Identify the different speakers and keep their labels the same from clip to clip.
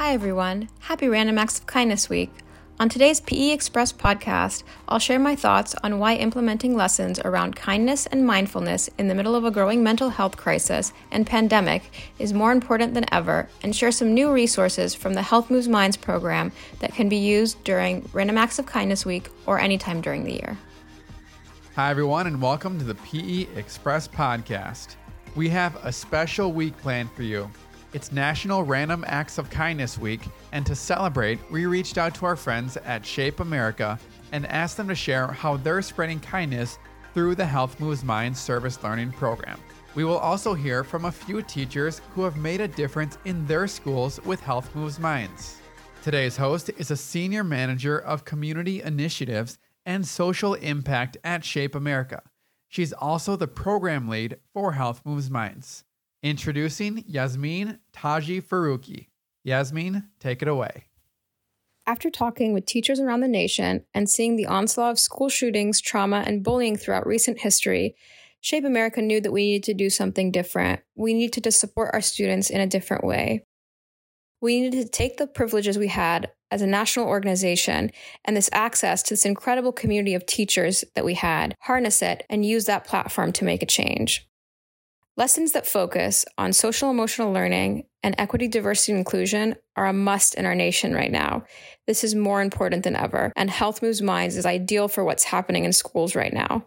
Speaker 1: Hi, everyone. Happy Random Acts of Kindness Week. On today's PE Express podcast, I'll share my thoughts on why implementing lessons around kindness and mindfulness in the middle of a growing mental health crisis and pandemic is more important than ever, and share some new resources from the Health Moves Minds program that can be used during Random Acts of Kindness Week or anytime during the year.
Speaker 2: Hi, everyone, and welcome to the PE Express podcast. We have a special week planned for you. It's National Random Acts of Kindness Week, and to celebrate, we reached out to our friends at Shape America and asked them to share how they're spreading kindness through the Health Moves Minds service learning program. We will also hear from a few teachers who have made a difference in their schools with Health Moves Minds. Today's host is a senior manager of community initiatives and social impact at Shape America. She's also the program lead for Health Moves Minds. Introducing Yasmin Taji Faruqi. Yasmin, take it away.
Speaker 1: After talking with teachers around the nation and seeing the onslaught of school shootings, trauma, and bullying throughout recent history, Shape America knew that we needed to do something different. We needed to support our students in a different way. We needed to take the privileges we had as a national organization and this access to this incredible community of teachers that we had, harness it, and use that platform to make a change. Lessons that focus on social emotional learning and equity, diversity, and inclusion are a must in our nation right now. This is more important than ever, and Health Moves Minds is ideal for what's happening in schools right now.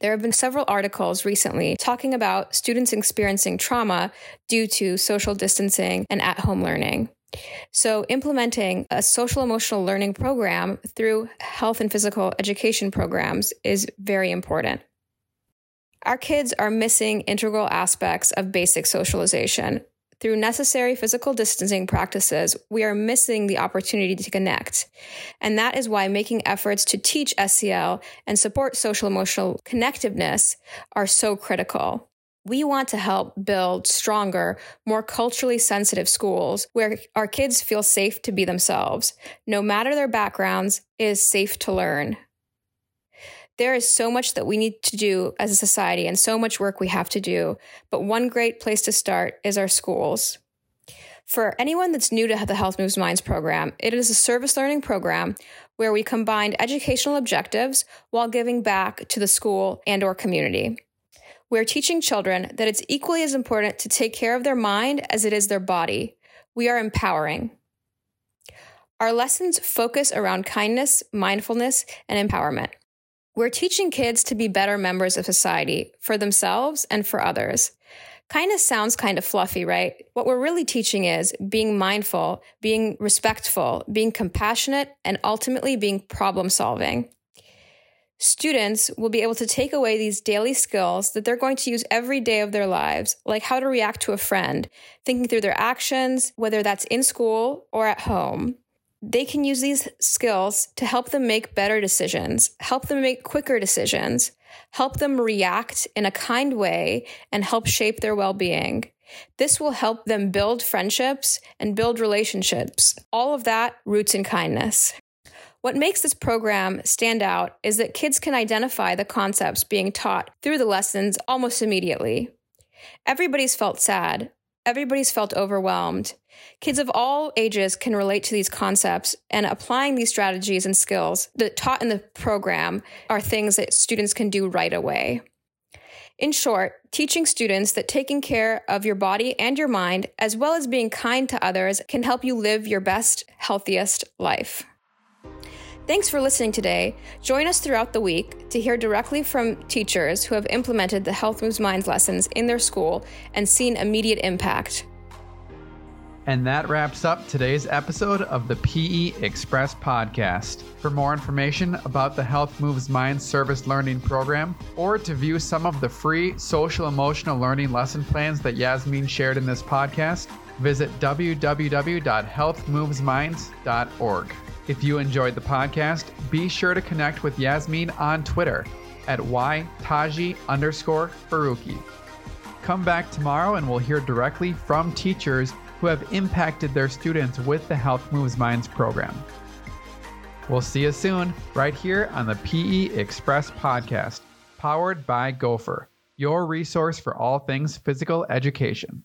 Speaker 1: There have been several articles recently talking about students experiencing trauma due to social distancing and at home learning. So, implementing a social emotional learning program through health and physical education programs is very important. Our kids are missing integral aspects of basic socialization. Through necessary physical distancing practices, we are missing the opportunity to connect. And that is why making efforts to teach SEL and support social emotional connectiveness are so critical. We want to help build stronger, more culturally sensitive schools where our kids feel safe to be themselves. No matter their backgrounds, it is safe to learn there is so much that we need to do as a society and so much work we have to do. But one great place to start is our schools. For anyone that's new to the Health Moves Minds program, it is a service learning program where we combine educational objectives while giving back to the school and or community. We're teaching children that it's equally as important to take care of their mind as it is their body. We are empowering. Our lessons focus around kindness, mindfulness, and empowerment. We're teaching kids to be better members of society for themselves and for others. Kind of sounds kind of fluffy, right? What we're really teaching is being mindful, being respectful, being compassionate, and ultimately being problem solving. Students will be able to take away these daily skills that they're going to use every day of their lives, like how to react to a friend, thinking through their actions, whether that's in school or at home they can use these skills to help them make better decisions, help them make quicker decisions, help them react in a kind way, and help shape their well being. This will help them build friendships and build relationships. All of that roots in kindness. What makes this program stand out is that kids can identify the concepts being taught through the lessons almost immediately. Everybody's felt sad, everybody's felt overwhelmed. Kids of all ages can relate to these concepts, and applying these strategies and skills that taught in the program are things that students can do right away. In short, teaching students that taking care of your body and your mind, as well as being kind to others, can help you live your best, healthiest life. Thanks for listening today. Join us throughout the week to hear directly from teachers who have implemented the Health Moves Minds lessons in their school and seen immediate impact.
Speaker 2: And that wraps up today's episode of the PE Express podcast. For more information about the Health Moves Minds service learning program, or to view some of the free social emotional learning lesson plans that Yasmin shared in this podcast, visit www.healthmovesminds.org. If you enjoyed the podcast, be sure to connect with Yasmin on Twitter at ytaji underscore Faruqi. Come back tomorrow and we'll hear directly from teachers who have impacted their students with the Health Moves Minds program. We'll see you soon, right here on the PE Express podcast, powered by Gopher, your resource for all things physical education.